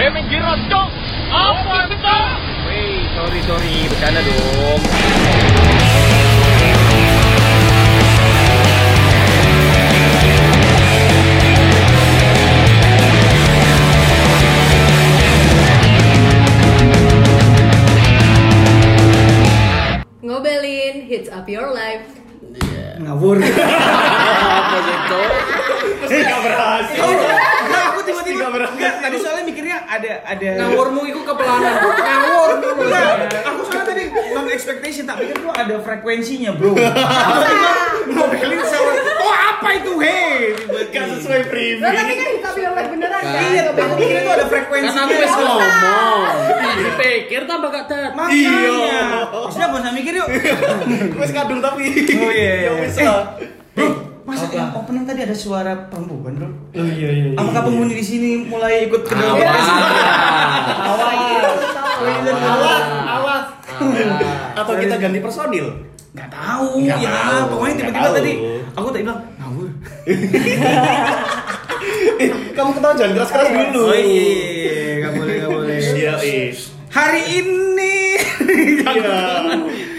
Eh minggir cok. Apa itu? Wih, sorry sorry, bercanda dong. Ngobelin hits up your life. Ngawur. Apa itu? Enggak berhasil. Tiba-tiba enggak, tadi soalnya mikirnya ada ada Ngawurmu itu kepelanan. Ngawur. Enggak, aku soalnya tadi non expectation tak pikir tuh ada frekuensinya, Bro. Tiba-tiba ngobrolin sama Oh, apa itu? Hei, Gak sesuai preview. Tapi kan your life beneran kan? Iya, tapi aku tuh ada Kan frekuensinya. aku wis ngomong. Dipikir tambah gak dat. Makanya. Maksudnya gak usah mikir yuk. Wes kadung tapi. Oh iya. Ya iya. Masa yang opening tadi ada suara perempuan, Bro? Oh iya iya. Apakah penghuni di sini mulai ikut ke dalam Awas. Awas, awas. Atau kita ganti personil? Gak tahu, Nggak ya tahu, pokoknya tiba-tiba tadi aku tadi bilang ngawur. Eh, kamu ketawa jangan keras-keras dulu. Oh iya, gak boleh, gak boleh. Iya, iya. Hari ini. Iya.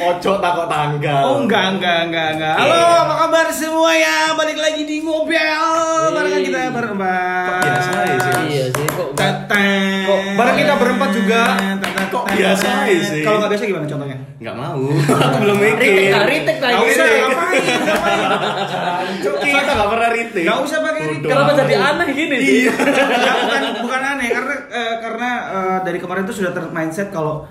Ojo takut tanggal. Oh enggak, enggak, enggak, enggak. Halo, apa kabar semuanya? Balik lagi di ngobel. Barengan kita berempat. Kok biasa ya sih? Iya sih kok. Tatang. Kok bareng kita berempat juga? Kok biasa aja sih? Kalau nggak biasa gimana contohnya? Enggak mau. Aku belum mikir. Ritek, ritek Gak lagi. usah, ngapain? Kita enggak pernah retake. Gak usah pakai retake. Kenapa jadi aneh gini sih? Iya. Nggak, bukan bukan aneh karena eh, karena eh, dari kemarin tuh sudah termindset kalau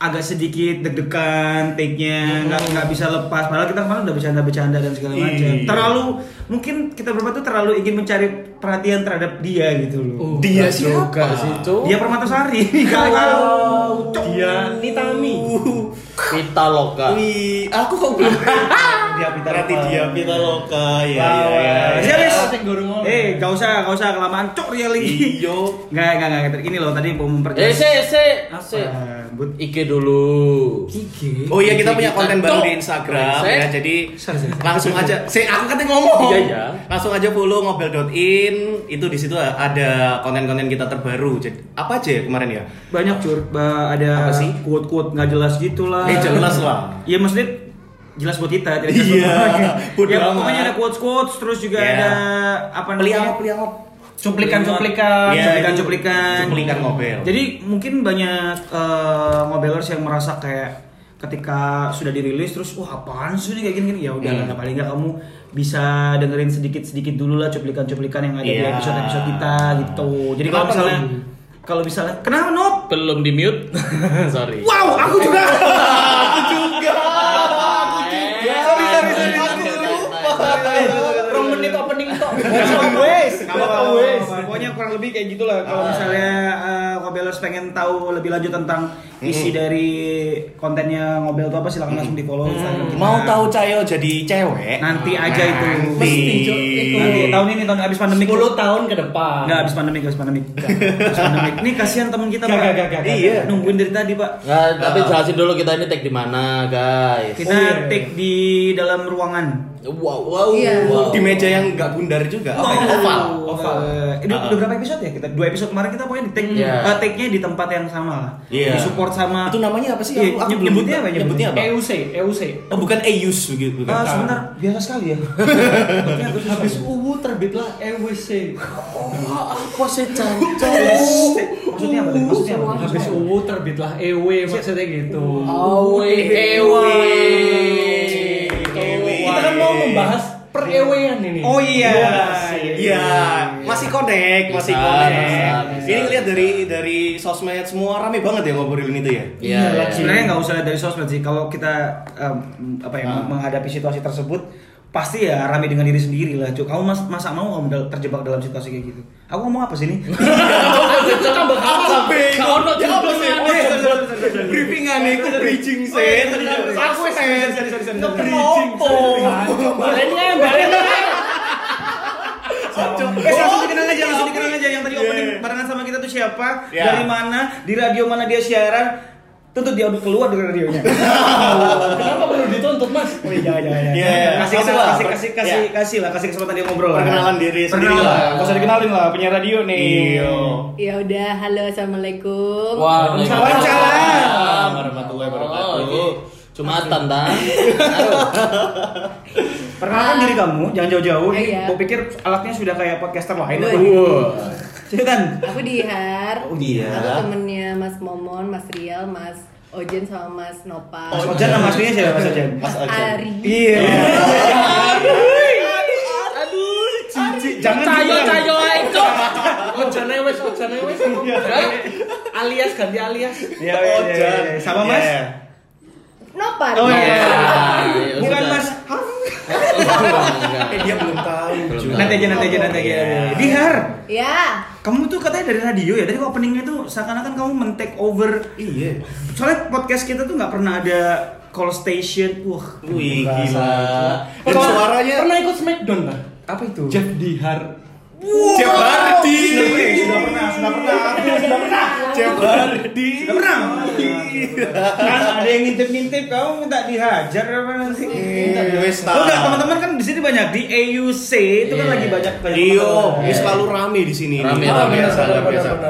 agak sedikit deg-degan take-nya nggak nggak bisa lepas padahal kita kemarin udah bercanda-bercanda dan segala macam Iya. terlalu mungkin kita berdua tuh terlalu ingin mencari perhatian terhadap dia gitu loh Dia Juga siapa? sih, dia Permatasari galau Dia Nitami. Kita loka. Wih, aku kok belum. Berarti apa? dia Pitaloka. Ya, Wow, ya, ya. Siap, ngomong. Eh, gak usah, gak usah kelamaan cok dia lagi. Iyo. Nggak, nggak, nggak. Ini loh tadi mau Eh, memperjelas. se, se, se. Apa? But Ike dulu. Kiki. Oh iya kita punya Kita konten baru di Instagram ya jadi langsung aja saya aku katanya ngomong Iya, iya. langsung aja follow ngobel.in itu di situ ada konten-konten kita terbaru jadi apa aja ya kemarin ya Banyak cur, ada Apa sih? quote-quote nggak jelas gitu lah. Eh, jelas lah. Iya maksudnya jelas buat kita. Jadi jelas Iya, bodo ya, pokoknya ada quotes-quotes terus juga Iya. ada apa peliangop peliangop cuplikan-cuplikan, Iya, cuplikan-cuplikan. cuplikan ngobel. Jadi mungkin banyak eh, ngobelers yang merasa kayak ketika sudah dirilis terus wah apaan sih ini kayak gini-gini ya udah Hmm. lah paling nggak kamu bisa dengerin sedikit-sedikit dulu lah cuplikan-cuplikan yang ada di Iya. episode-episode kita gitu. Jadi kalau misalnya kalau misalnya kenapa Nop? Belum di mute. Sorry. Wow, aku juga tok. Wes, wes. Pokoknya kurang lebih kayak gitulah. Kalau misalnya uh, ngobelers pengen tahu lebih lanjut tentang isi dari kontennya ngobel itu apa silakan langsung di follow Instagram kita. mau tahu Cayo jadi cewek Nanti aja itu. Nanti. Nanti tahun ini tahun abis pandemi. 10 tahun ke depan. Enggak abis pandemi, abis pandemi. Abis pandemi. Ini kasihan teman kita, Pak. Gak, gak, gak, gak. Iya, nungguin dari tadi, Pak. Nggak, tapi jelasin dulu kita ini take di mana, guys. Kita take di dalam ruangan. Wow, wow, Iya. wow. di meja yang nggak bundar juga apa ya? Oval. Oval. Eh, udah, udah berapa episode ya? Kita dua episode kemarin kita pokoknya di take, Iya. eh, take-nya di tempat yang sama lah. Iya. Di support sama itu namanya apa sih Iya, aku, aku belum nyebutnya apa? nyebutnya apa EUC, EUC. oh bukan EUS begitu bukan Ah, sebentar, biasa sekali ya. Habis UU terbitlah EWC. apa sih cancok? Maksudnya apa? Maksudnya apa? Habis UU terbitlah EW maksudnya gitu. Oh, EW. EW. Per EW-an ini. Oh iya. Iya, masih connect, masih Bisa, connect. bisa, bisa. Ini ngeliat dari dari sosmed semua rame banget ya ngobrolin itu ya. Iya, iya. Sebenarnya nggak usah lihat dari sosmed sih. Kalau kita apa ya menghadapi situasi tersebut, pasti ya rame dengan diri sendiri lah. Cuk, kamu mas, masa mau kamu terjebak dalam situasi kayak gitu? Aku ngomong apa sih ini? Tambah apa? Kau no Ya apa sih? judulnya. Briefingan aku bridging set. Aku set. Nge-bridging, Balennya, balennya. Eh, langsung dikenal aja, langsung dikenal aja yang tadi Iya. opening barengan sama kita tuh siapa, Iya. dari mana, di radio mana dia siaran. Tuntut dia untuk keluar dari radionya. Kenapa perlu dituntut, Mas? Oh, iya, jangan, jangan. Iya, iya. Kasih, lah. kasih, kasih, kasih, Iya. kasih lah, kasih kesempatan dia ngobrol. Perkenalan diri sendiri lah. Gak usah dikenalin lah, punya radio nih. Iya. Ya udah, halo assalamualaikum. Waalaikumsalam. warahmatullahi wabarakatuh. Jumatan, Tan. Perkenalkan diri kamu, jangan jauh-jauh. Oh, iya. Gue pikir alatnya sudah kayak podcaster lain. Wah. Cepetan. Aku Dihar. Oh, iya. Aku temennya Mas Momon, Mas Rial, Mas Ojen sama Mas Nopal. Mas Ojan nama aslinya siapa Mas Ojan? Mas Ojan. Ari. Iya. Aduh, cici. Jangan cayo cayo Cok. Ojane wes, ojane wes. Alias ganti alias. Iya, iya, iya, iya. Sama Mas? Iya. Nopal. Oh iya. ya Bukan. Mas. Eh dia belum tahu. Nanti aja, nanti aja, nanti aja. Iya. Dihar, Ya. Kamu tuh katanya dari radio ya. Dari openingnya tuh seakan-akan kamu men-take over. Iya. Soalnya podcast kita tuh nggak pernah ada call station. Wah, Wih berasa. gila. Dan suaranya pernah ikut Smackdown, Pak? Apa itu? Jeff Dihar. Hardy. Sudah pernah, sudah pernah, sudah pernah. Hardy. Sudah pernah. Kan ada yang ngintip-ngintip, kamu minta dihajar apa nanti? Wes enggak, tahu. teman-teman kan di sini banyak di AUC itu kan Iya. lagi banyak banyak Iyo, teman-teman. ini selalu rame di sini. Rame, Ini. rame, biasa.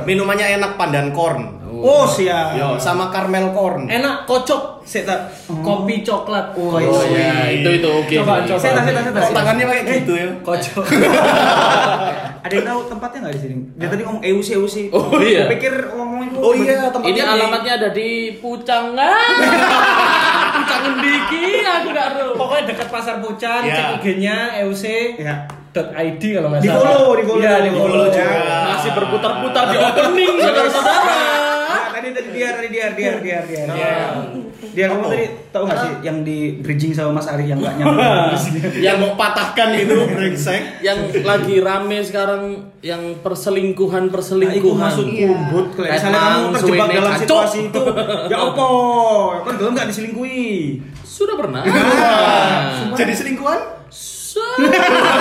Minumannya enak pandan corn. Oh, siap. Yo, sama caramel corn. Enak kocok. Saya tak Kopi coklat. Oh, Oh, iya. iya, itu itu oke. Coba, coba. Saya tak, saya tak. Kok tangannya kayak gitu ya? Kocok. Ada yang tahu tempatnya nggak di sini? Dia tadi ngomong EUC EUC. Oh, iya. Gua pikir ngomong itu. Oh iya, tempatnya Ini di- alamatnya ada di Pucang. Pucang Ndiki, aku gak tahu. Pokoknya dekat pasar Pucan, Ya. cek IG-nya EUC Ya. .id kalau nggak Di salah. follow, di follow, Iya, di di follow. follow juga. Masih berputar-putar di opening, saudara-saudara. Tadi tadi dia tadi dia dia dia dia. Dia kamu tadi tahu nggak sih yang di bridging sama Mas Ari yang nggak nyambung? yang mau patahkan itu brengsek. yang lagi rame sekarang yang perselingkuhan Nah, itu perselingkuhan maksud Iya. kumbut kalau Kayak misalnya kamu terjebak dalam situasi itu ya opo kan belum nggak diselingkuhi? Sudah pernah. Jadi selingkuhan? sudah pernah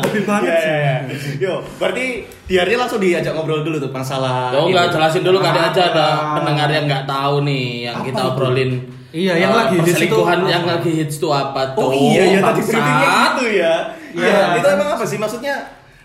lebih banget Iya, sih iya, iya. Yo, berarti diarnya langsung diajak ngobrol dulu tuh masalah. Oh enggak, jelasin dulu kali aja ada Ah. pendengar yang nggak tahu nih yang kita obrolin. Iya, yang Eh, lagi hits itu perselingkuhan apa? yang lagi hits itu apa tuh? Oh iya ya tadi briefingnya gitu ya. Iya, Iya. itu emang apa sih maksudnya?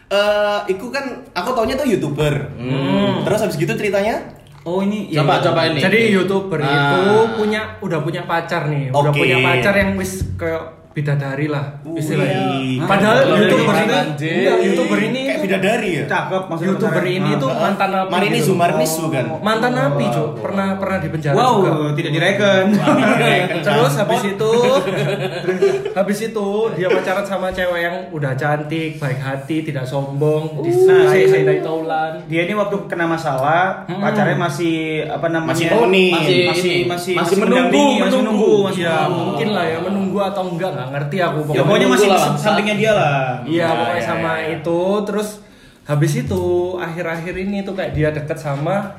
Eh, iku kan aku taunya tuh youtuber. Hmm. Terus habis gitu ceritanya? oh ini Coba coba ini. Jadi youtuber Ah. itu punya udah punya pacar nih, udah Oke. punya pacar yang wis kayak bidadari lah istilahnya. Wih. Padahal Kalau youtuber ini, enggak, youtuber ini bidadari ya? cakep maksudnya youtuber ini Ah. tuh mantan napi. Marini gitu. Sumarnis bukan? mantan napi, Cuk. Pernah pernah di penjara wow juga. tidak direken Terus habis itu habis itu dia pacaran sama cewek yang udah cantik, baik hati, tidak sombong, Nah, disai saya- sai tai taulan. dia ini waktu kena masalah Hmm. pacarnya masih apa namanya Masih noni. masih Masih masih masih, menunggu menunggu, masih menunggu masih ya menunggu. mungkin lah ya menunggu atau enggak nggak ngerti aku ya pokoknya. masih sampingnya dia lah Iya Ya, pokoknya ya, sama itu terus habis itu akhir-akhir ini tuh kayak dia deket sama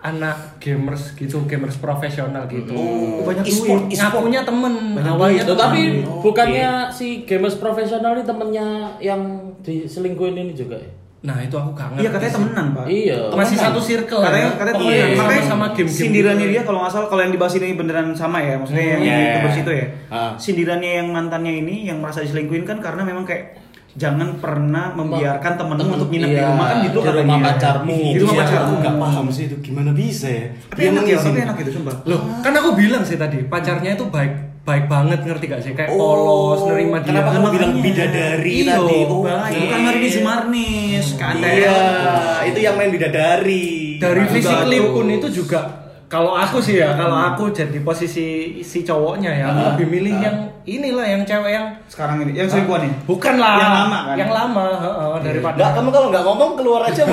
anak gamers gitu gamers profesional gitu. Oh, banyak e-sport, duit. e-sport. Ngakunya temen Banyak awalnya Tuh, tapi Oh, bukannya si gamers profesional ini temennya yang diselingkuhin ini juga ya? Nah itu aku ngerti. iya katanya temenan pak Iya. Masih Temenan. satu circle katanya ya. katanya Pokoknya temenan. sama- makanya sama game-game sindirannya gitu. dia kalau nggak salah kalau yang dibahas ini beneran sama ya maksudnya yang Iya. youtubers itu ya Ah. sindirannya yang mantannya ini yang merasa diselingkuhin kan karena memang kayak jangan pernah membiarkan temenmu Temen, untuk nginep di iya, rumah kan gitu di rumah katanya. pacarmu. di Itu rumah sih pacarmu aku nggak paham sih itu gimana bisa ya? tapi enak ya tapi enak gitu sumpah Loh, kan aku bilang sih tadi pacarnya itu baik baik banget ngerti gak sih kayak polos nerima dia. Oh, Kenapa kamu bilang bidadari Iya, tadi? baik. bukan Marini Sumarnis kan Iya, itu yang main bidadari. Dari Nah, bagus. pun itu juga kalau aku sih ya, kalau aku jadi posisi si cowoknya ya, aku lebih milih yang inilah yang cewek yang sekarang ini yang selingkuhan nih bukan lah Yang lama kan? yang lama heeh, daripada Enggak, kamu kalau nggak ngomong keluar aja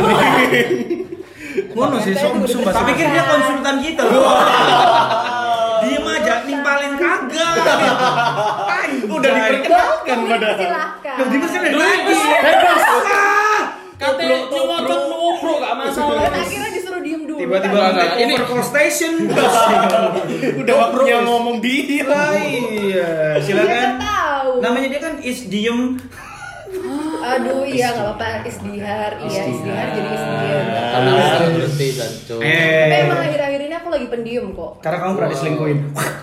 ngono sih sum- sumpah tak sih. pikir dia konsultan kita loh dia aja nimpalin kagak Udah diperkenalkan padahal. Silahkan. Loh, di mesin ada Duh, lagi bebas. Ah! Katanya nyuwocok nubruk gak masalah. Akhirnya disuruh. Tiba-tiba Enggak, nge-take enggak, ini- over call station Udah waktunya ngomong. Lah, iya silakan kan tahu. namanya dia kan is diem Aduh iya nggak apa-apa Isdihar, iya Isdihar jadi Isdihar. Karena orang ngerti kan, Cuk. Tapi emang eh akhir-akhir lagi pendiam kok. Karena kamu pernah diselingkuhin.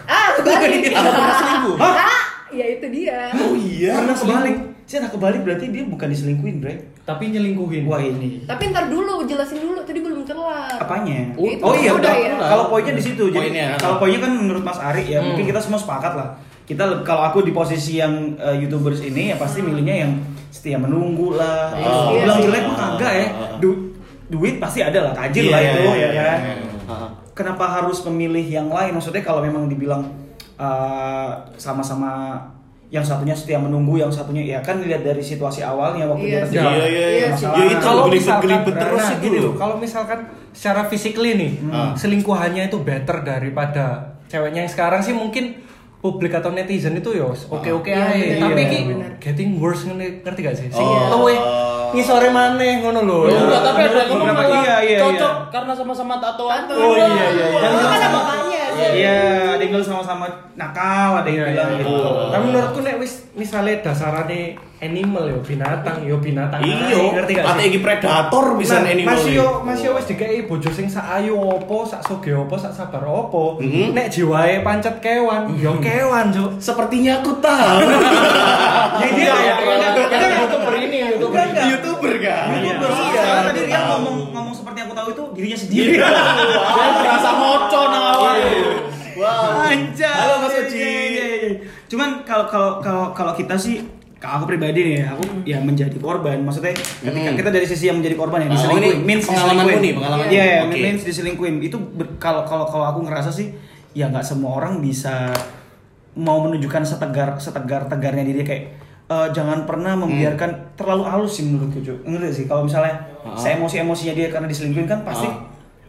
Ah, kebalik. Apa pernah selingkuh? Ah, ya itu dia. Oh iya. Karena kebalik. Saya tak kebalik berarti dia bukan diselingkuhin, Bre. Tapi nyelingkuhin. Wah ini. Tapi ntar dulu, jelasin dulu. Tadi belum kelar. Apanya? Ya, itu oh iya udah udah. ya. Kalau poinnya di situ. Jadi Poinnya, kalau ah. poinnya kan menurut Mas Ari ya, mungkin kita semua sepakat lah. Kita kalau aku di posisi yang eh, youtubers ini ya pasti milihnya yang setia menunggu lah. Oh. Iya, Bilang Iya jelek mah kagak ya. Ah. Du- duit pasti ada lah, tajir Iya, lah itu iya, ya kan. iya. Ah. Kenapa harus memilih yang lain? Maksudnya kalau memang dibilang eh, sama-sama yang satunya setia menunggu, yang satunya ya kan lihat dari situasi awalnya waktu Iya dia sih. terjadi. Iya, iya, Iya iya. sih. Ya itu kalau misalkan- terus nah, itu gini loh. loh, kalau misalkan secara physically nih Hmm. selingkuhannya itu better daripada ceweknya yang sekarang sih mungkin publik atau netizen itu ya oke oke Iya, aja bener, tapi iya, ki getting worse ngerti, ngerti gak sih sing Oh. luwe ngisore maneh ngono lho Loh, enggak, tapi ada yang ngomong malah iya, iya, cocok iya. karena sama-sama tatoan. Tato. Oh, iya, iya, iya. Yang Yang sih. Iya, ada yang bilang sama-sama nakal, ada yang Iya, bilang iya. gitu. Tapi menurutku nek wis misalnya dasarane animal yo binatang yo binatang Iya, ngerti gak ate sih? iki predator bisa Nah, animal. Mas iki. yo Mas yo wis dikei bojo sing sak ayu opo, sak soge opo, sak sabar opo. Mhm. Nek jiwae pancet kewan, yo kewan, Cuk. Sepertinya aku tahu. Ya dia ya, kita youtuber ini, youtuber. YouTuber kan? YouTuber Iya. iya. Tadi dia ngomong ngomong seperti tahu itu dirinya sendiri. Dia merasa moco awal. Wow. Anjay. Halo Mas Oji. Iya, iya, iya. Cuman kalau kalau kalau kalau kita sih kalau aku pribadi nih, aku ya menjadi korban. Maksudnya ketika Hmm. kita dari sisi yang menjadi korban ya Oh, diselingkuhin, ini means diselingkuhin. nih, pengalaman. Iya, yeah, Oke. means diselingkuhin. Itu kalau kalau kalau aku ngerasa sih ya nggak semua orang bisa mau menunjukkan setegar setegar tegarnya diri kayak eh, jangan pernah membiarkan terlalu halus sih menurutku cuy ngerti sih? Kalau misalnya Ah. saya emosi emosinya dia karena diselingkuhin kan pasti Ah.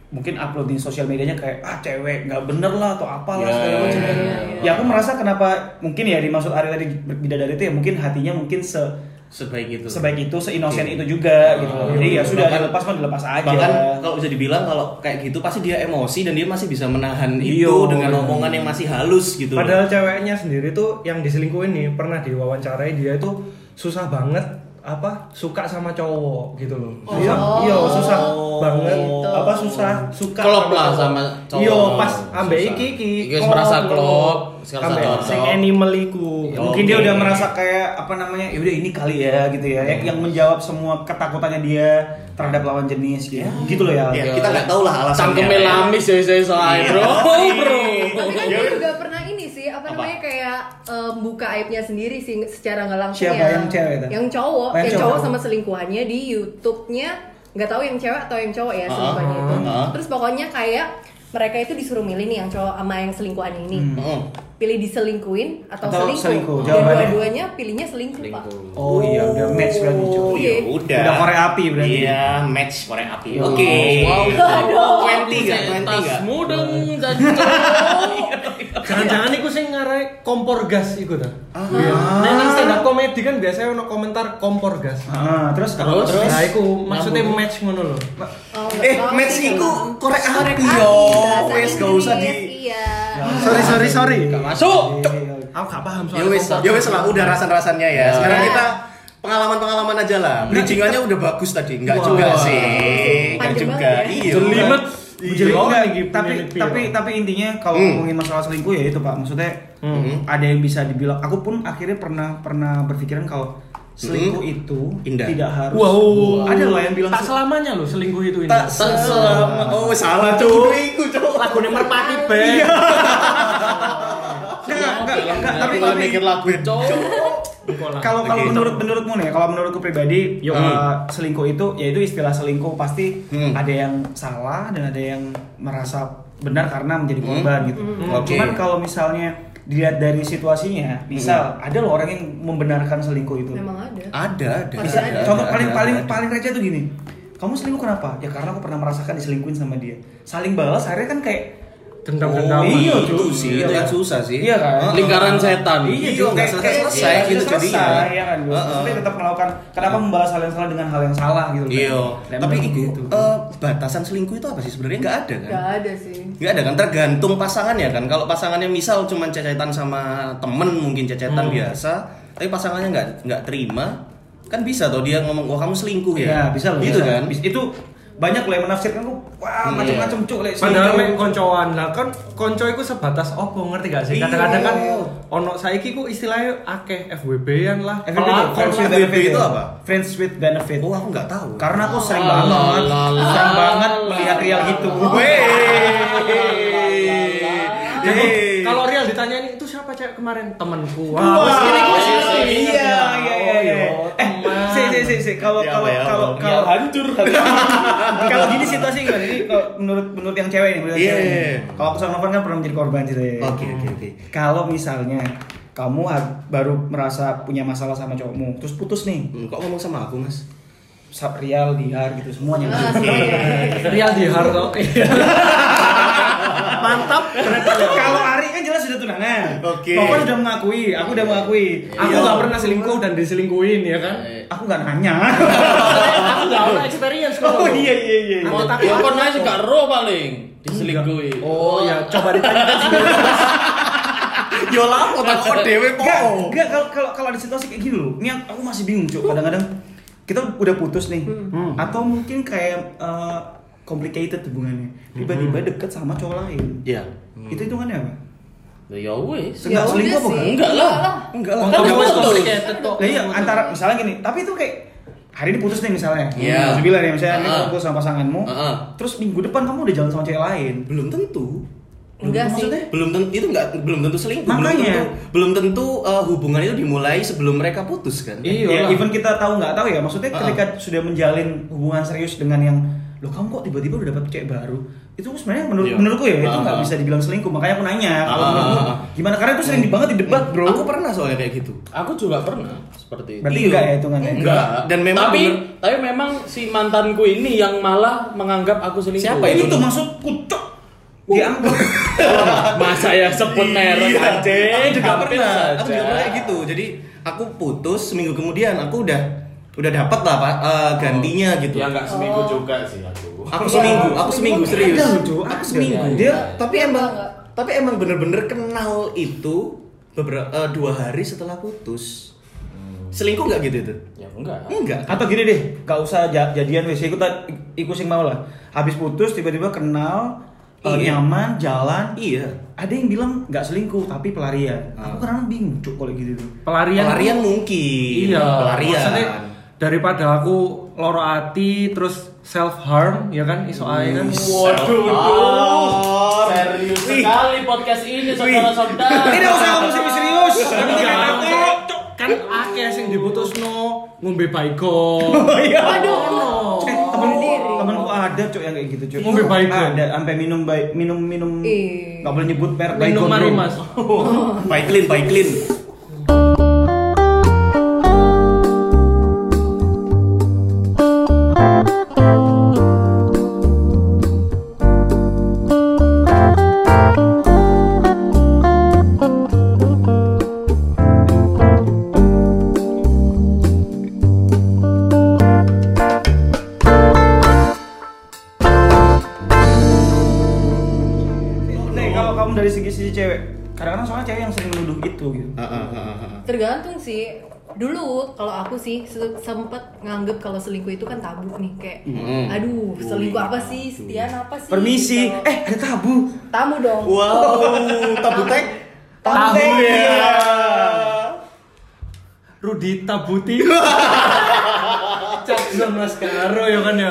mungkin upload di sosial medianya kayak ah cewek nggak bener lah atau apalah Ya, segala ya, macam. ya, ya, ya. Aku merasa kenapa mungkin ya dimaksud Ari tadi bidadari itu ya mungkin hatinya mungkin se Sebaik itu. sebaik itu seinosen itu juga gitu loh Ah. jadi ya sudah Bahkan- dilepas mah dilepas aja Bahkan kalau bisa dibilang kalau kayak gitu pasti dia emosi dan dia masih bisa menahan itu Iya. dengan omongan yang masih halus gitu. loh. Padahal ceweknya sendiri tuh yang diselingkuhin nih pernah diwawancarai dia itu susah banget apa suka sama cowok gitu loh. Susah. Oh. Iya, susah Oh. banget Gitu. apa susah suka Klop lah sama cowok. Iya, pas ambek iki iki. Merasa klop, sekarang cocok. sing animal iku. Ya, mungkin dia Oke. udah merasa kayak apa namanya ya udah ini kali ya gitu ya yang, yang menjawab semua ketakutannya dia terhadap lawan jenis gitu gitu loh ya, Ya, kita nggak tahu lah alasannya. Cangkeme lamis ya saya soalnya, Iya. Bro. Bro. Tapi kan Ya dia udah. juga pernah ini sih, apa, Apa? namanya kayak em, buka aibnya sendiri sih secara nggak langsung Siapa? ya. Yang cewek itu? Yang cowok, Oh, yang yang, cowok. cowok sama selingkuhannya di YouTube-nya nggak tahu yang cewek atau yang cowok ya Ah, selingkuhannya itu. ah. Terus pokoknya kayak mereka itu disuruh milih nih yang cowok sama yang selingkuhannya ini. Heeh. Pilih diselingkuhin atau, Atau selingkuh, selingkuh. Dan jawabannya. dua-duanya pilihnya selingkuh, Pak. oh iya udah match berarti cuy Oh, ya Iya. udah. Udah korek api berarti. Iya, match korek api. Oke. Wow. Twenty nggak? Twenty nggak? Tasmu dong, jadi Jangan-jangan iku sing ngarai kompor gas iku ta. Ah. Nek nang stand up comedy kan biasanya ono komentar kompor gas. Ah, terus Terus? Terus? Nah, iku maksudnya match ngono lho. Oh, Eh, match iku korek Korek api yo. Wes gak usah di Iya. sorry sorry sorry Gak masuk. Aku gak paham Ya wes, ya wes lah udah rasan-rasannya ya. Sekarang Ya. kita pengalaman-pengalaman aja lah. Bridgingannya udah bagus tadi. Enggak juga sih. Enggak juga. ya. Iya. Jelimet. Jadi Jelimet enggak, lagi tapi Nipiro. tapi tapi intinya kalau Hmm. ngomongin masalah selingkuh ya itu pak maksudnya Hmm. ada yang bisa dibilang aku pun akhirnya pernah pernah berpikiran kalau selingkuh itu Indah. tidak harus Wow. ada loh yang bilang tak selamanya loh selingkuh itu ini. Tak selama. Oh, salah tuh. Iku, Cok. Lagune merpati band. Iya. Enggak, enggak, enggak, tapi tapi mikir lagu cowok. Kalau kalau menurut menurutmu nih kalau menurutku pribadi Yo. eh, selingkuh itu yaitu istilah selingkuh pasti Hmm. ada yang salah dan ada yang merasa benar karena menjadi Hmm. korban gitu Hmm. Oke. cuman kalau misalnya dilihat dari situasinya misal ada loh orang yang membenarkan selingkuh itu Memang ada. Ada, ada. Bisa. ada, contoh ada, paling ada, paling ada. paling receh tuh gini kamu selingkuh kenapa ya karena aku pernah merasakan diselingkuhin sama dia saling balas akhirnya kan kayak Dendam-dendam. Oh, Iya, itu sih, Iya itu yang kan? susah sih. Iya kan? Lingkaran setan. Iya, juga nggak selesai-selesai gitu kayak jadinya. selesai, ya kan. Maksudnya tetap melakukan kenapa membalas hal yang salah dengan hal yang salah gitu Iya, tapi itu gitu. eh, batasan selingkuh itu apa sih sebenarnya nggak ada kan? Gak ada sih. Nggak ada kan, tergantung pasangannya kan. Kalau pasangannya misal cuma cecetan sama temen mungkin cecetan biasa, tapi pasangannya nggak nggak terima, kan bisa tuh dia ngomong wah kamu selingkuh ya. ya bisa loh Gitu bisa. kan? Itu banyak lah yang menafsirkan kok wah macam-macam cuk lek Padahal mek koncoan lah kan konco iku sebatas opo ngerti gak sih? Kadang-kadang kan Iya. ono saiki ku istilahnya akeh FWB-an lah. FWB friends with benefit itu apa? Friends with benefit. Oh, aku nggak tahu. Karena aku sering Oh, banget, sering banget melihat real gitu. Jadi, kalau Real ditanyain itu siapa cewek kemarin temanku. Wah, ini gua sih. iya, iya, iya, iya. Oh, Eh, teman. si, si, si, si, kalau Ya, kalau ya, kalau kalau hancur. kalau gini situasi gimana? Ini kalau menurut menurut yang cewek nih, menurut Iya, cewek. iya, iya. Kalau aku sama Novan kan pernah menjadi korban gitu ya. Oke, oke, oke. Kalau misalnya kamu baru merasa punya masalah sama cowokmu, terus putus nih, Hmm, Kok ngomong sama aku, Mas? Sab Rial, Dihar gitu semuanya. Ah, semuanya. Real di hard oke. Mantap. Kalau Ari kan jelas sudah tunangan. Oke. Novan sudah mengakui, aku udah mengakui. Aku Iya. nggak pernah selingkuh dan diselingkuhin ya kan. Aku nggak nanya. Aku nggak pernah experience kok. Oh iya iya iya. Aku tak Ya kon aja gak ro paling diselingkuhi. Oh ya, coba ditanyakan sendiri. Yo lah, tak kok dewe kok. enggak kalau kalau kalau ada situasi kayak gini loh. Ini aku masih bingung, Cuk. Kadang-kadang kita udah putus nih. Atau mungkin kayak eh, complicated hubungannya. Tiba-tiba deket sama cowok lain. Iya. Itu hitungannya apa? Ya wis. Enggak Ya selingkuh apa sih. enggak? Enggak lah. Enggak lah. Kan putus. kok. Lah iya, antara misalnya gini, tapi itu kayak hari ini putus nih misalnya. Iya. Terus bilang ya misalnya ini Heeh. putus sama pasanganmu. Heeh. Terus minggu depan kamu udah jalan sama cewek lain. Belum tentu. Enggak sih. Maksudnya? Belum tentu itu enggak belum tentu selingkuh. Belum Makanya. tentu, belum tentu uh, hubungan itu dimulai sebelum mereka putus kan? Iya. Ya, lah. even kita tahu nggak tahu ya, maksudnya Heeh. ketika sudah menjalin hubungan serius dengan yang lo kamu kok tiba-tiba udah dapat cewek baru itu sebenarnya menurut Iya. menurutku ya itu nggak Ah. bisa dibilang selingkuh makanya aku nanya kalau Ah. menurutmu gimana karena itu sering banget di debat bro Aku pernah soalnya kayak gitu. Aku juga pernah seperti itu. berarti enggak ya hitungannya Enggak. Dan memang tapi bener- tapi memang si mantanku ini yang malah menganggap aku selingkuh. Siapa ini itu? tuh maksudku cok dianggap Masa ya sebut merek Iya. anjing. Aku juga pernah. Aku juga pernah kayak gitu. Jadi aku putus seminggu kemudian aku udah udah dapat lah Pak eh, gantinya gitu. Ya enggak seminggu Oh. juga sih aku. Aku seminggu, aku seminggu serius. Loh, Jo, Aku seminggu. Iya, Dia iya. tapi emang tapi emang bener-bener kenal itu beberapa dua hari setelah putus. Selingkuh nggak gitu itu? Ya enggak. Enggak. atau gini deh nggak usah ja- jadian wes ikut ikut sing mau lah habis putus tiba-tiba kenal eh, Iya. nyaman jalan Iya. ada yang bilang nggak selingkuh tapi pelarian Ah. aku karena bingung cok kalau gitu Pelarian. Pelarian mungkin. Iya. Pelarian. Maksudnya daripada aku loro hati terus self harm ya kan iso ae kan. Waduh, serius sekali podcast ini saudara-saudara. Ini usah ngomong serius-serius. kan akeh sing diputusno ngombe baygon. Oh iya. Waduh. Eh, temenku, ada cok yang kayak gitu cok. Ngombe Baygon. Ada sampai minum baik minum minum nggak boleh nyebut merek Minum mari. Mas. Baik clean, Dulu kalau aku sih se- sempet nganggep kalau selingkuh itu kan tabu nih kayak Hmm. aduh selingkuh apa sih setian apa sih Permisi, gitu. eh ada tabu. tamu dong Wow, tabu tek. Tahu Tabu ya. Rudi Tabuti. Cak sama Mas Karo ya kan ya.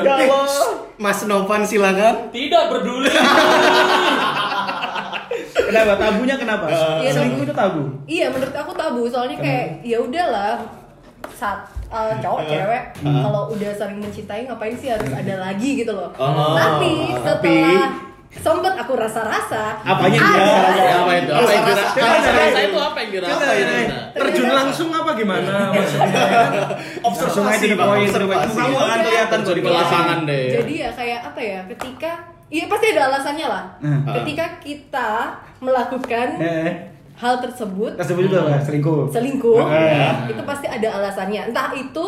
Mas Novan silakan. Tidak peduli. Kenapa? Tabunya kenapa? Iya, selingkuh tabu. itu tabu. iya menurut aku tabu soalnya kayak ya udahlah saat uh, cowok cewek kalau udah saling mencintai ngapain sih harus ada lagi gitu loh Oh, tapi tapi- setelah sempet aku rasa-rasa Apanya ada dia? apa itu? Apa yang coba. Rasa itu apa yang kira? Apa itu? Terjun langsung apa gimana maksudnya? Langsung aja di poin, observasi. Kamu akan kelihatan Di lapangan deh. jadi ya kayak apa ya ketika iya pasti ada alasannya lah Hmm. ketika kita melakukan Eh, hal tersebut tersebut juga apa? Selingkuh. selingkuh Eh. itu pasti ada alasannya entah itu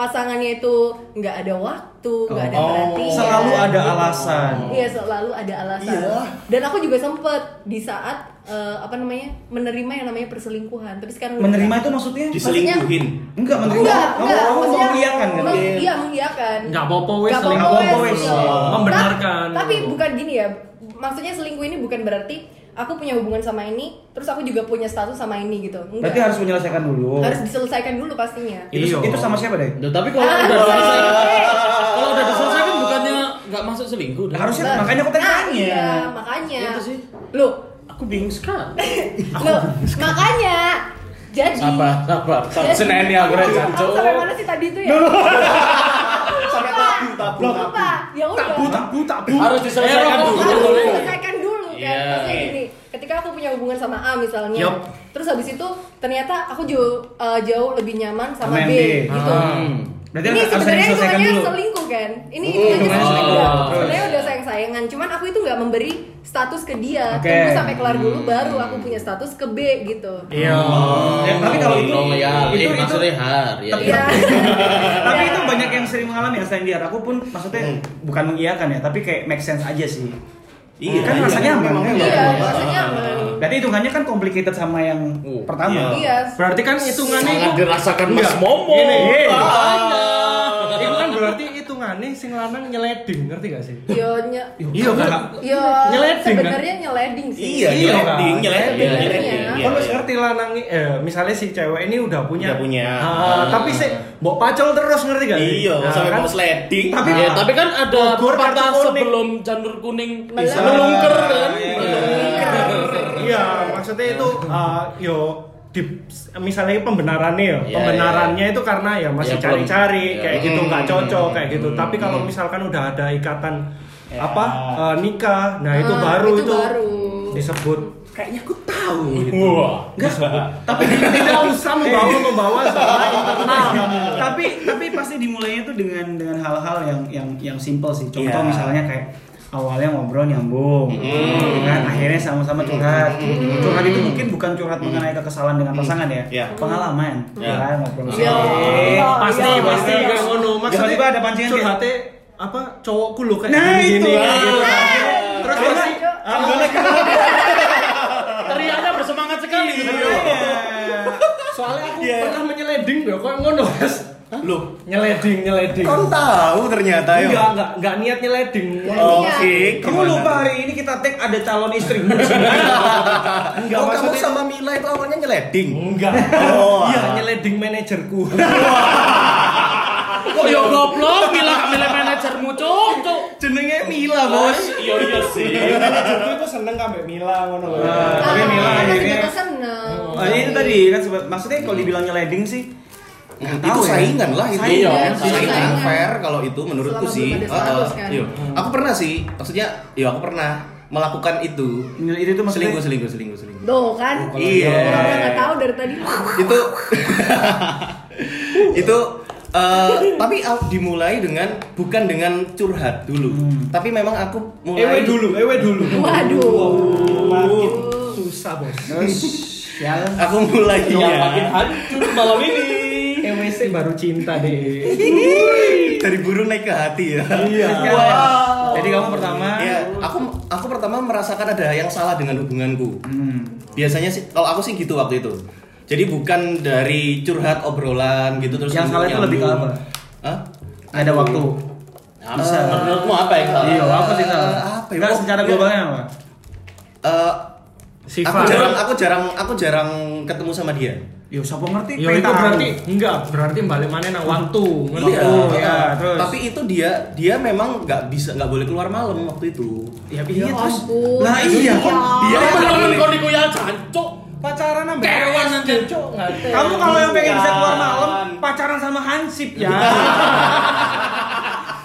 pasangannya itu nggak ada waktu, nggak ada Oh. perhatian. Selalu ada alasan. Iya selalu ada alasan. Iya. Dan aku juga sempet di saat eh, apa namanya menerima yang namanya perselingkuhan. Tapi sekarang Menerima enggak. itu maksudnya? Diselingkuhin. Enggak, menerima. Enggak, Kamu enggak. kamu Maksudnya mengiyakan kan? Iya mengiyakan. Nggak apa-apa wes Nggak selingkuh. apa-apa Nggak wes, iya. Membenarkan. Ta- Tapi bukan gini ya. Maksudnya selingkuh ini bukan berarti aku punya hubungan sama ini, terus aku juga punya status sama ini gitu. Enggak. Berarti harus menyelesaikan dulu. harus diselesaikan dulu pastinya. Itu, Iya. itu sama siapa deh? Duh, tapi kalau Ah, udah selesai, kalau udah diselesaikan bukannya nggak masuk selingkuh? dah? Harusnya Lah, makanya aku nah, tanya. Iya, makanya. Itu sih. Loh, Aku bingung sekali. loh, makanya. Jadi Sabar, sabar, sabar. Jadi- Senin ya, gue Aku jancuk. sampai mana sih tadi itu ya? Sampai tabu, tabu, tabu. Ya udah. tabu tabu. Harus diselesaikan dulu. rokok. harus diselesaikan dulu kan Iya. maksudnya gini ketika aku punya hubungan sama A misalnya Yup. terus habis itu ternyata aku jauh uh, jauh lebih nyaman sama, B, B. gitu Hmm. Berarti ini sebenarnya hitungannya dulu. selingkuh kan ini Oh, hitungannya hitungannya selingkuh. Terus? sebenarnya udah sayang sayangan cuman aku itu nggak memberi status ke dia Oke. tunggu sampai kelar dulu baru aku punya status ke B gitu Iya. Ya, tapi kalau itu Oh ya, itu itu itu maksudnya har ya. Tapi Ya. itu banyak yang sering mengalami ya selain dia. Aku pun maksudnya bukan mengiyakan ya, tapi kayak make sense aja sih. Iya, Kan iya, rasanya aman. memang iya rasanya aman Berarti hitungannya kan complicated sama yang Oh, pertama. iya Berarti kan hitungannya Sangat itu dirasakan Mas Enggak, Momo. gini, gini. Makanya. itu kan berarti hitungannya sing lanang nyeleding, ngerti gak sih? yo nye, Iya kan? yo Nyeleding, kan? sebenarnya nyeleding sih Iya, Iya, nyeleding, kan? nyeleding, Iya, nyeleding. iya. Iya, Kan wis iya. ngerti lanang eh misalnya si cewek ini udah punya. Udah punya. Ah, tapi sih mbok pacol terus ngerti gak sih? Iya, Nah, sampai kan? mau sliding. Tapi- Ya, tapi kan ada pepatah kuning. sebelum janur kuning Melengker. melungker kan. Iya. Iya, maksudnya itu uh, yo di misalnya pembenarannya ya, Iya, pembenarannya itu karena ya masih Ya, cari-cari Ya. kayak gitu nggak Hmm. cocok kayak gitu. Hmm. Tapi kalau misalkan udah ada ikatan Ya. apa uh, nikah, nah itu Ah, baru itu itu, baru. disebut Kayaknya aku tahu gitu. Wah. tapi tidak usah membawa membawa soal internal. tapi tapi pasti dimulainya tuh dengan dengan hal-hal yang yang yang simple sih. Contoh Iya. misalnya kayak awalnya ngobrol nyambung, Hmm. kan akhirnya sama-sama curhat. Curhat itu mungkin bukan curhat mengenai kekesalan dengan pasangan ya, Iya. pengalaman, Iya. kan ngobrol Iya. sedikit. pasti Iya, pasti iya. kayak ngono. Maksudnya Tiba-tiba ada pancingan curhatnya apa cowokku lo kayak Nah, gini, itu. gini, kayak gitu. Ah. Terus pasti Teriaknya bersemangat sekali gitu. soalnya aku Iya. pernah menyeleding loh kok ngono Mas. Loh, Nyeleding, nyeleding. kau tahu ternyata ya. Enggak, enggak, enggak niat nyeleding. Oke. Iya. Kamu lupa hari ini kita tag ada calon istri. Enggak Oh, kamu maksudnya sama Mila itu awalnya nyeleding. enggak. Oh, iya, ah. nyeleding manajerku. Kok ya goblok bilang milih manajermu cuk, cuk. Jenenge Mila, Bos. Iya iya sih. manajerku itu seneng kabeh Mila ngono loh. Tapi Mila Ah, akhirnya- ternyata seneng. Oh, itu tadi kan maksudnya kalau dibilang nyeleding sih nggak itu tahu ya. saingan lah itu. Saingan, Iya, saingan. saingan fair kalau itu menurutku Selama sih. Heeh. status, kan? Iya. Aku pernah sih, maksudnya, iya aku pernah melakukan itu. Itu tuh maksudnya Selingkuh, selingkuh, selingkuh, selingkuh. Tuh kan? Iya. Orang nggak tahu dari tadi. itu itu eh, tapi aku dimulai dengan bukan dengan curhat dulu tapi memang aku mulai Ewe dulu, ewe dulu. Waduh. Makin susah, Bos. ya aku mulai Yang makin hancur malam ini. EWC baru cinta deh. dari burung naik ke hati ya Iya. wow Jadi kamu pertama ya aku aku pertama merasakan ada yang salah dengan hubunganku Hmm. biasanya sih kalau aku sih gitu waktu itu jadi bukan dari curhat obrolan gitu terus Yang salah itu lebih ke apa? Hah? Ada waktu. Bisa. Menurutmu apa yang salah? Iya, apa sih salah? apa ya? Oh, secara iya. globalnya apa? Eh, Sifat. aku jarang aku jarang aku jarang ketemu sama dia Yo, siapa ngerti? Ya itu berarti enggak, berarti balik mana nang waktu. Ngerti Iya, ya? iya, terus. Tapi itu dia dia memang nggak bisa nggak boleh keluar malam waktu itu. Ya, Ya iya terus. ampun. Nah, iya. Dia Apa nggak yang kau dikuyal jancuk? Pacaran sampai Kewan aja. cok. Kamu kalau yang pengen bisa keluar malam, pacaran sama Hansip ya.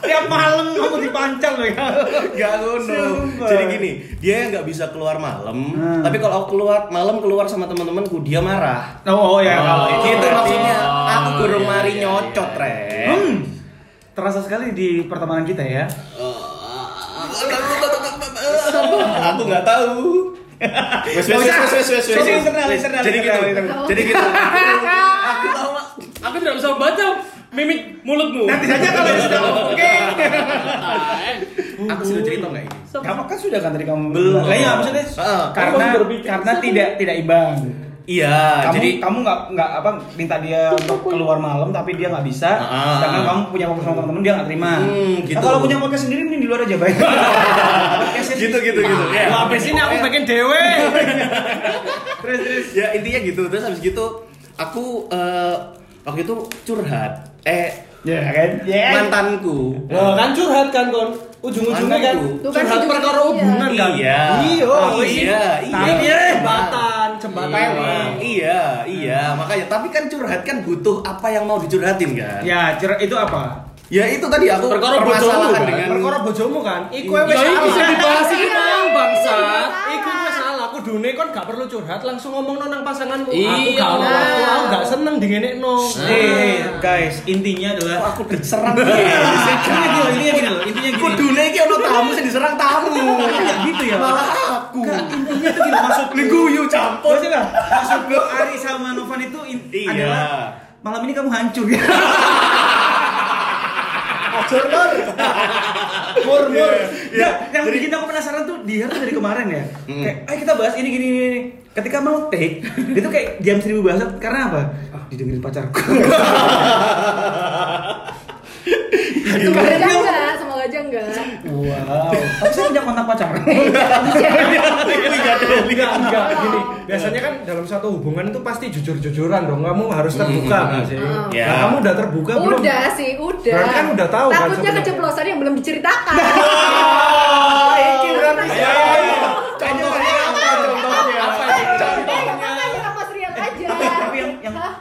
Tiap malam kamu dipancal loh ya. Gak ngono. Jadi gini, dia yang nggak bisa keluar malam. Hmm. Tapi kalau aku keluar malam keluar sama teman-temanku dia marah. Oh, oh ya kalau Oh. itu Gitu berarti- maksudnya. Aku Oh, gurung iya, mari iya, nyocot, Re. Hmm. Terasa sekali di pertemanan kita ya. Aku nggak tahu. Wes wes wes wes wes wes. Wes, internal, internal, Jadi gitu. Jadi gitu. Aku tidak bisa baca. Mimik mulutmu. Nanti saja kalau sudah oke. Aku sudah cerita nggak ini? Kamu kan sudah kan tadi kamu Belum. Lah iya maksudnya Heeh. karena karena tidak tidak imbang. Iya, kamu jadi kamu nggak nggak apa minta dia untuk keluar malam tapi dia nggak bisa. Ah. Sedangkan kamu punya podcast sama teman-teman dia nggak terima. Hmm, gitu. Nah, kalau punya podcast sendiri mending di luar aja baik. Gitu gitu gitu. Ya. Wah, habis ini aku bikin dewe. terus terus. ya intinya gitu terus habis gitu aku eh, waktu itu curhat eh Ya kan? Ya. mantanku Wah, kan curhat kan, Kon. Ujung-ujungnya kan kan curhat perkara hubungan kan. iya Iya, oh, iya. iya iya Tapi jembatan, jembatan. Iya, iya, makanya. Tapi kan curhat kan butuh apa yang mau dicurhatin kan? Ya, cerita itu apa? Ya itu tadi aku Perkara permasalahan bojomu, kan? dengan Perkara bojomu kan. Iku Ya, wis iku sing salah. dibahas iki Iya, mang iya, bangsat. Iku. Kudune kon gak perlu curhat, langsung ngomong nang pasanganmu. Aku Iya. gak ono waktu, aku gak seneng dingenekno. Eh, eh, guys, intinya adalah aku diserang Intinya gini loh, intinya gini loh, intinya gini. Kudune iki ono tamu sing diserang tamu. Gitu ya. Malah aku. Intinya tuh gini maksud Liguyu campur. Maksudnya maksud gue Ari sama Novan itu Iya. adalah malam ini kamu hancur ya. Mur, mur. Ya, yang bikin aku penasaran tuh dia tuh dari kemarin ya. Kayak, ayo kita bahas ini gini, gini, gini. Ketika mau take, dia tuh kayak diam seribu bahasa karena apa? Ah, didengerin pacarku. Enggak, semoga aja enggak. wow. Tapi saya punya kontak pacar. Enggak, enggak gini. Biasanya kan dalam satu hubungan itu pasti jujur-jujuran dong. Kamu harus terbuka nggak sih? Hmm. Ya. Nah, kamu udah terbuka belum? Udah sih, udah. Berarti kan udah tahu kan Takutnya keceplosan yang belum diceritakan. Ah, iki berarti Ayo, ayo. Contohnya apa? Contohnya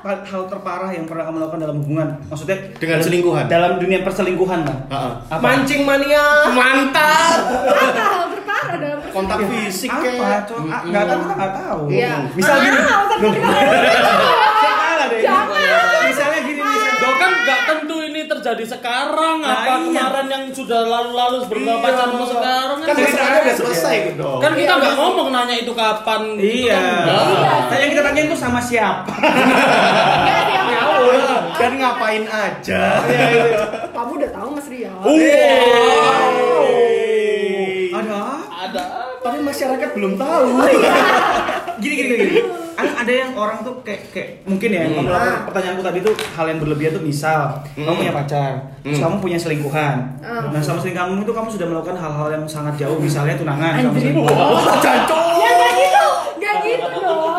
hal terparah yang pernah kamu lakukan dalam hubungan, maksudnya Dengan selingkuhan. dalam dunia perselingkuhan lah. Heeh. Apa? Mancing mania. Mantap. Apa hal terparah dalam? Kontak fisik apa? kayak. Cok, ah, nggak tahu kita nggak tahu. Iya. Misal gini. Jangan. Misalnya gini, misalnya. Lo kan nggak tentu ini terjadi sekarang Nah, apa iya. kemarin yang sudah lalu-lalu beberapa Iya. sekarang Kan ceritanya udah selesai gitu dong. Kan kita nggak ngomong nanya itu kapan. itu Iya. kan. Nah, yang kita tanyain tuh sama siapa? Iya, siapa? Dan ngapain aja? Kamu udah tahu Mas Rian? Ada. Ada. Tapi masyarakat belum tahu. Gini gini gini. Ada, ada yang orang tuh kayak kayak mungkin ya Hmm. kalau pertanyaanku tadi tuh hal yang berlebihan tuh misal kamu Hmm. punya pacar, terus Hmm. kamu punya selingkuhan. Hmm. Nah sama selingkuhan kamu itu kamu sudah melakukan hal-hal yang sangat jauh misalnya tunangan sama selingkuhan. Jancok. Ya nggak gitu, nggak gitu dong.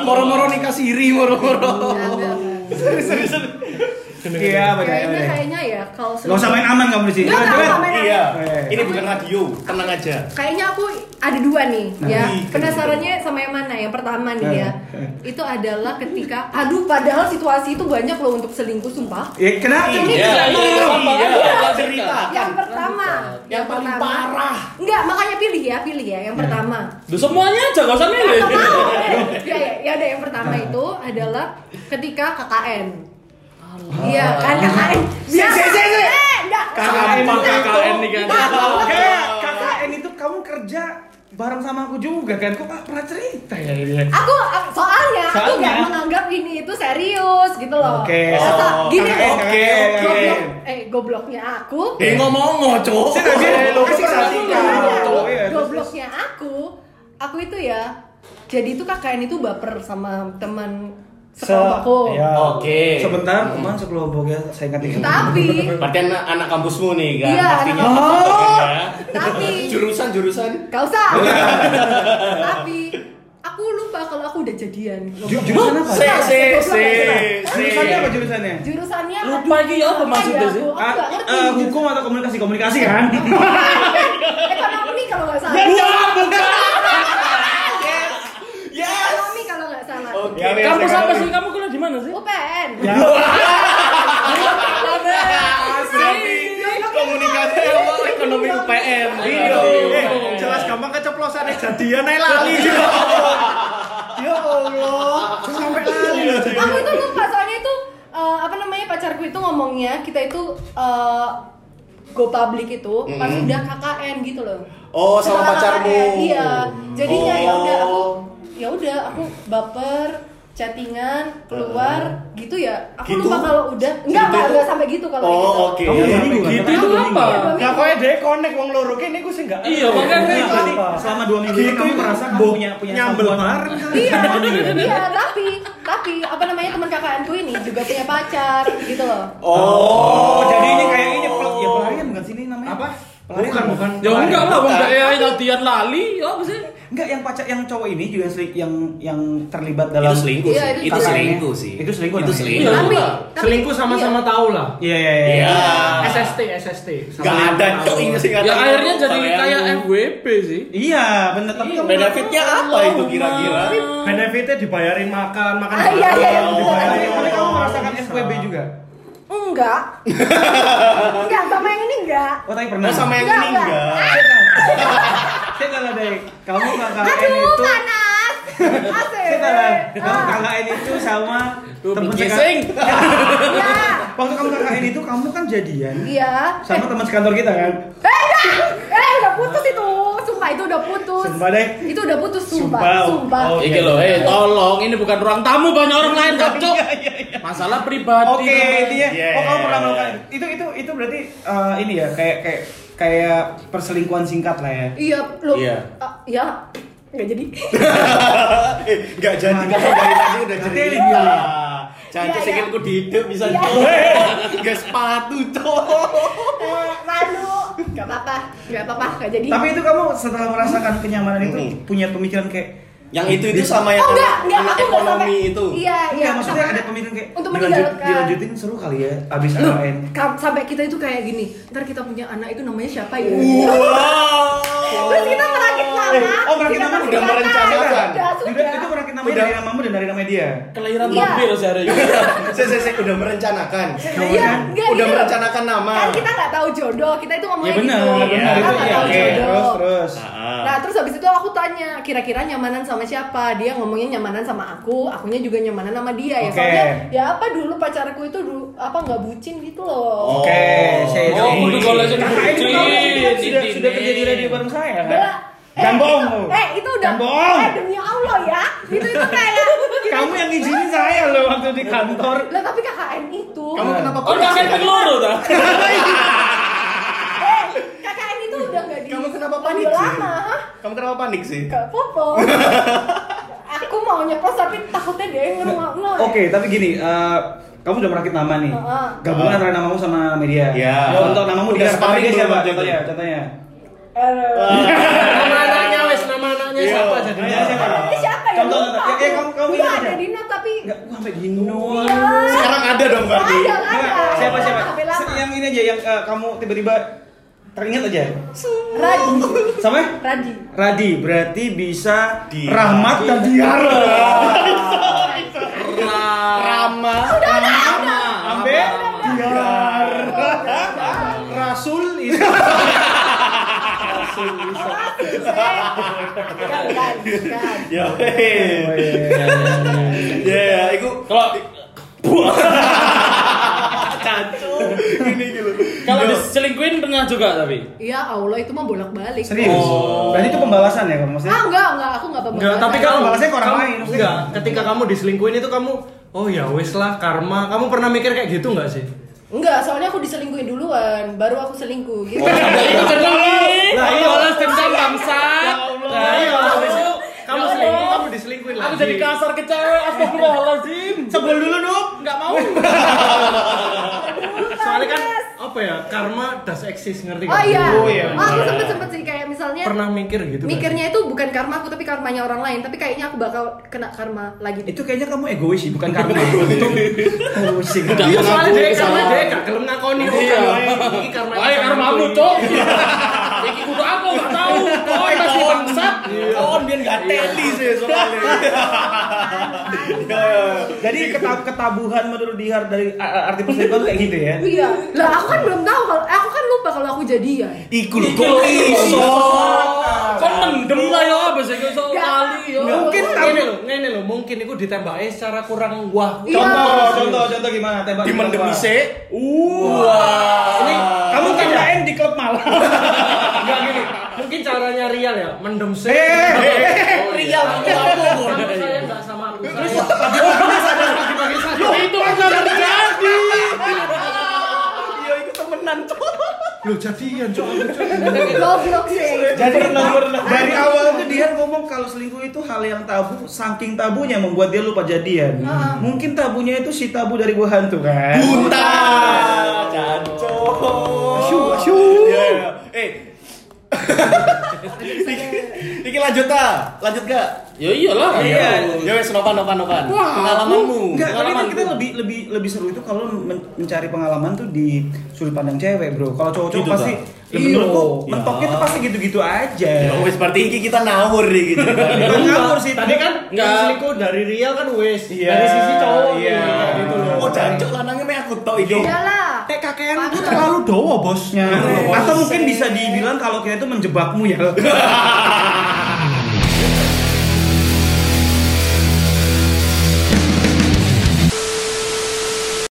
Moro-moro nikah siri, moro-moro. Nggak, nggak. Iya, benar. Kayaknya ya kalau Gak usah main aman kamu di sini. Nggak, coba. main aman. Iya. Eh. Ini bukan radio, tenang aja. Kayaknya aku ada dua nih Nah, ya. ih, Penasarannya sama yang mana? Yang pertama nih ya. Eh, Itu adalah ketika aduh padahal situasi itu banyak loh untuk selingkuh sumpah. Ya kenapa? Ini Iya, iya, apa Iya, cerita. Yang pertama, Yang paling pertama. parah. Enggak, makanya pilih ya, pilih ya. Yang pertama. Duh, semuanya aja gak usah milih. Ya, ya, ya ada yang pertama itu adalah ketika KKN. Iya, kan KKN. Biasa. Eh, enggak. KKN nih kan? KKN itu kamu kerja bareng sama aku juga kan? Kok gak pernah cerita ya ini? Aku soalnya, aku Soalnya? nggak menganggap ini itu serius gitu loh. Oke, Masa oh, gini oke, oke, oke. Goblok, eh gobloknya aku. Eh ngomong cok. Saya nggak bilang, Eh, lo aku. Iya, Gobloknya aku, aku itu ya. Jadi itu KKN itu baper sama teman sekelompokku. ya. Oke. Sebentar, teman sekelompok ya, saya ingat ingat. Tapi Berarti anak, anak kampusmu nih kan Iya, pastinya. anak Oh. Ya. tapi Jurusan jurusan. gak usah. tapi aku lupa kalau aku udah jadian. Ju- Jurusan apa? Se se se. Jurusannya apa jurusannya? Jurusannya Lupa lagi ya apa maksudnya sih? Ah, eh, hukum atau komunikasi komunikasi kan? Ekonomi kalau nggak salah. Wah, bukan. Yes. Ekonomi kalau nggak salah. Oke. Ya, ya, Kamu saya apa ngerti. sih? Kamu kuliah di mana sih? UPN. Ya. Berarti komunikasi apa ekonomi UPN. Iya. Eh, jelas gampang ya jadian aja lali. Ya Allah, sampai lali loh. Aku itu lupa soalnya itu eh, apa namanya pacarku itu ngomongnya kita itu eh, go public itu pas Mm-mm. udah KKN gitu loh. Oh, sama Setelah pacarmu. KKN, Iya. Jadinya ya udah aku Oh. ya udah aku baper chattingan keluar gitu ya aku Gitu? lupa kalau udah enggak enggak enggak sampai gitu kalau Oh, gitu oke. Kamu dua minggu kan? Gitu itu apa? Nah, kok dia connect wong loro kene iku sih enggak. Iya, makanya Berarti itu. selama dua minggu ini kamu merasa kamu punya punya nyambel bareng iya iya tapi tapi apa namanya teman KKN-ku ini juga punya pacar gitu loh Oh, jadi ini kayak ini pel- ya pelarian bukan sini namanya? Apa? Pelarian Bukan, bukan. Ya enggak lah, wong kayak latihan lali, ya apa sih? Enggak, yang pacar yang cowok ini juga seli- yang yang terlibat dalam Itu selingkuh Iya, sih. itu Itu selingkuh. selingkuh sih. Itu selingkuh Itu namanya. selingkuh. tapi, Iya. tapi Selingkuh sama-sama tahu lah. Iya iya iya. Iya. SST, SST. Gak ada cok ingat sih Ya akhirnya jadi kayak FWB sih. Iya, bener tapi kamu Benefitnya apa itu kira-kira? Benefitnya dibayarin makan, makan Ah, iya, iya, iya, dibayarin tapi kamu merasakan FWB juga. enggak enggak sama yang ini enggak Oh, tapi pernah. Oh sama yang Enggak, ini enggak. enggak. Saya kalah deh. Kamu KKN aduh itu panas asik Saya. Kamu KKN itu sama Tuh, teman gising. iya Waktu kamu KKN itu kamu kan jadian iya sama teman sekantor kita kan? eh enggak eh udah putus itu sumpah itu udah putus Sumpah deh. itu udah putus sumpah Sumpah. sumpah, Oh, Iki loh, eh tolong, ini bukan ruang tamu banyak orang lain kok, Cok. Masalah pribadi. Oke, intinya. Iya, Oh, kamu iya, pernah iya. melakukan itu itu itu berarti eh, ini ya kayak kayak kayak perselingkuhan singkat lah ya. iya lo Iya. ah, ya nggak jadi Eh, Gak jadi kan dari tadi udah cerita. dia. Jangan Iya, cesikilku di hidup bisa Iya. cok. Gak sepatu cok. Eh, malu nggak apa-apa nggak apa-apa nggak jadi Tapi itu kamu setelah merasakan kenyamanan itu Hmm. punya pemikiran kayak Yang itu itu sama yang oh enggak anak, enggak anak aku nggak ekonomi sampai itu. iya iya Enggak, maksudnya sama- ada pemikiran kayak untuk dilanjut, dilanjutin seru kali ya abis Loh, sampai kita itu kayak gini ntar kita punya anak itu namanya siapa ya Wow. Terus kita merakit nama Eh, oh, merakit nama udah nama. merencanakan. udah Udah, sudah itu merakit namanya dari namamu dan dari nama dia. Kelahiran Iya. vampir sih hari ini. Saya saya saya udah merencanakan. Iya, Udah gitu. merencanakan nama. kan kita nggak tahu jodoh kita itu ngomongnya Iya benar, gitu benar kita itu nggak iya. tahu Oke, jodoh terus terus. Ah. Nah terus habis itu aku tanya kira-kira nyamanan sama siapa Dia ngomongnya nyamanan sama aku Akunya juga nyamanan sama dia ya. Soalnya ya apa dulu pacarku itu dulu apa nggak bucin gitu loh Oke, saya Oh, kalau saya itu dibucin. kamu sudah Ini, sudah kerja di ini. radio bareng saya kan? Bella, Jangan bohong lu. Eh itu udah Jangan bohong. Eh demi Allah ya Itu itu kayak Kamu yang izinin saya loh waktu di kantor. Lah tapi KKN itu Kamu kenapa Oh, kakek peluru dah. Eh KKN itu udah nggak di Kamu kenapa panik sih? lama hah? Kamu kenapa panik sih? Gak popo Aku mau nyeplos tapi takutnya dia yang ngerungok Oke, tapi gini, eh, kamu udah merakit nama nih. Gabungan antara namamu sama media. Iya. Contoh namamu di belum siapa? itu? Contohnya, contohnya. Nama anaknya wes, nama anaknya Iya. siapa? Namanya siapa? Ini siapa ya? Contoh. Ya, ya, kamu- kamu Udah ingat ada aja. di note tapi Enggak, gua sampai Dino. Iya. Sekarang ada dong berarti. Ada. Siapa siapa? Yang ini aja yang eh, kamu tiba-tiba teringat aja. Radi. Sama? Radi. Radi berarti bisa Di- Rahmat dan Diar. Rama. Rama. Bukan, bukan, bukan. Ya. Ya, ya, itu Kalau cacu. Gini gitu. kalau diselingkuhin pernah juga tapi. Ya Allah itu mah bolak-balik. Serius? Oh. Berarti itu pembalasan ya kamu maksudnya? Ah enggak, enggak, aku enggak pembalas. Enggak, tapi Kalau balasnya ke orang lain. Enggak, ketika kamu diselingkuhin itu kamu oh ya wes lah karma. Kamu pernah mikir kayak gitu enggak sih? Enggak, soalnya aku diselingkuhin duluan, baru aku selingkuh gitu. Ada itu cenderung nih. Lah, iya. Balas dendam bangsat. Nah, iya, itu kamu Ya selingkuh, Allah. kamu diselingkuhin lagi. Aku jadi kasar ke cewek, astagfirullahaladzim. Sebel dulu Nup. Enggak mau. Soalnya kan apa ya? Karma does exist, ngerti Oh iya. Oh, iya. Oh, aku sempet sempet sih kayak misalnya Pernah mikir gitu mikirnya itu bukan karma aku tapi karmanya orang lain, tapi kayaknya aku bakal kena karma lagi. Itu kayaknya kamu egois sih, bukan karma. Itu pusing. Udah. Iya, soalnya dia kesalahan. dia gak gelem ngakoni Iya. kan. Iki karma. Ayo karmamu, Cok. Iki kudu aku enggak tahu. Kau masih bangsat. Kawan biar nggak teli sih soalnya. Jadi ketab ketabuhan menurut Dihar dari arti perselingkuhan kayak gitu ya? Iya. Lah aku kan belum tahu kalau aku kan lupa kalau aku jadian. Iku lho, kok iso. Kan mendem lah ya apa sih iso kali ya. Mungkin ngene lho, ngene lho, mungkin iku ditembaki secara kurang wah. Iya. Contoh, contoh, contoh gimana tembak? Di mendem tembak. ise. Wah. Ini Kamu kan main di klub malam. enggak gini. Mungkin caranya real ya, mendem se. Eh, Rial aku Kamu saya enggak sama aku. Saya Itu kan nggak terjadi. Iya itu temenan cok. Lo jadian cok. Goblok sih. Jadi dari awal tuh dia ngomong kalau selingkuh itu hal yang tabu, saking tabunya membuat dia lupa jadian. Mungkin tabunya itu si tabu dari gua hantu kan. Bunta. Caco. Syu Eh. Lanjut ta? Lanjut gak? Ya iyalah. Iya. Ya wes nopan nopan nopan. Pengalamanmu. Enggak, tapi kan Pengalaman kita lebih lebih lebih seru itu kalau men- mencari pengalaman tuh di sudut pandang cewek, Bro. Kalau cowok-cowok Gitu, pasti ya menurutku Iya. mentoknya tuh pasti gitu-gitu aja. Ya wes berarti iki kita nawur nih gitu. Bukan ngawur sih, Tadi kan Enggak. yang selingkuh dari Rial kan wes Iya, dari sisi cowok iya. gitu loh. Oh jancuk lanangnya me aku tok iki. Udah lah. Itu terlalu doa bosnya. Atau mungkin bisa dibilang kalau kita itu menjebakmu ya.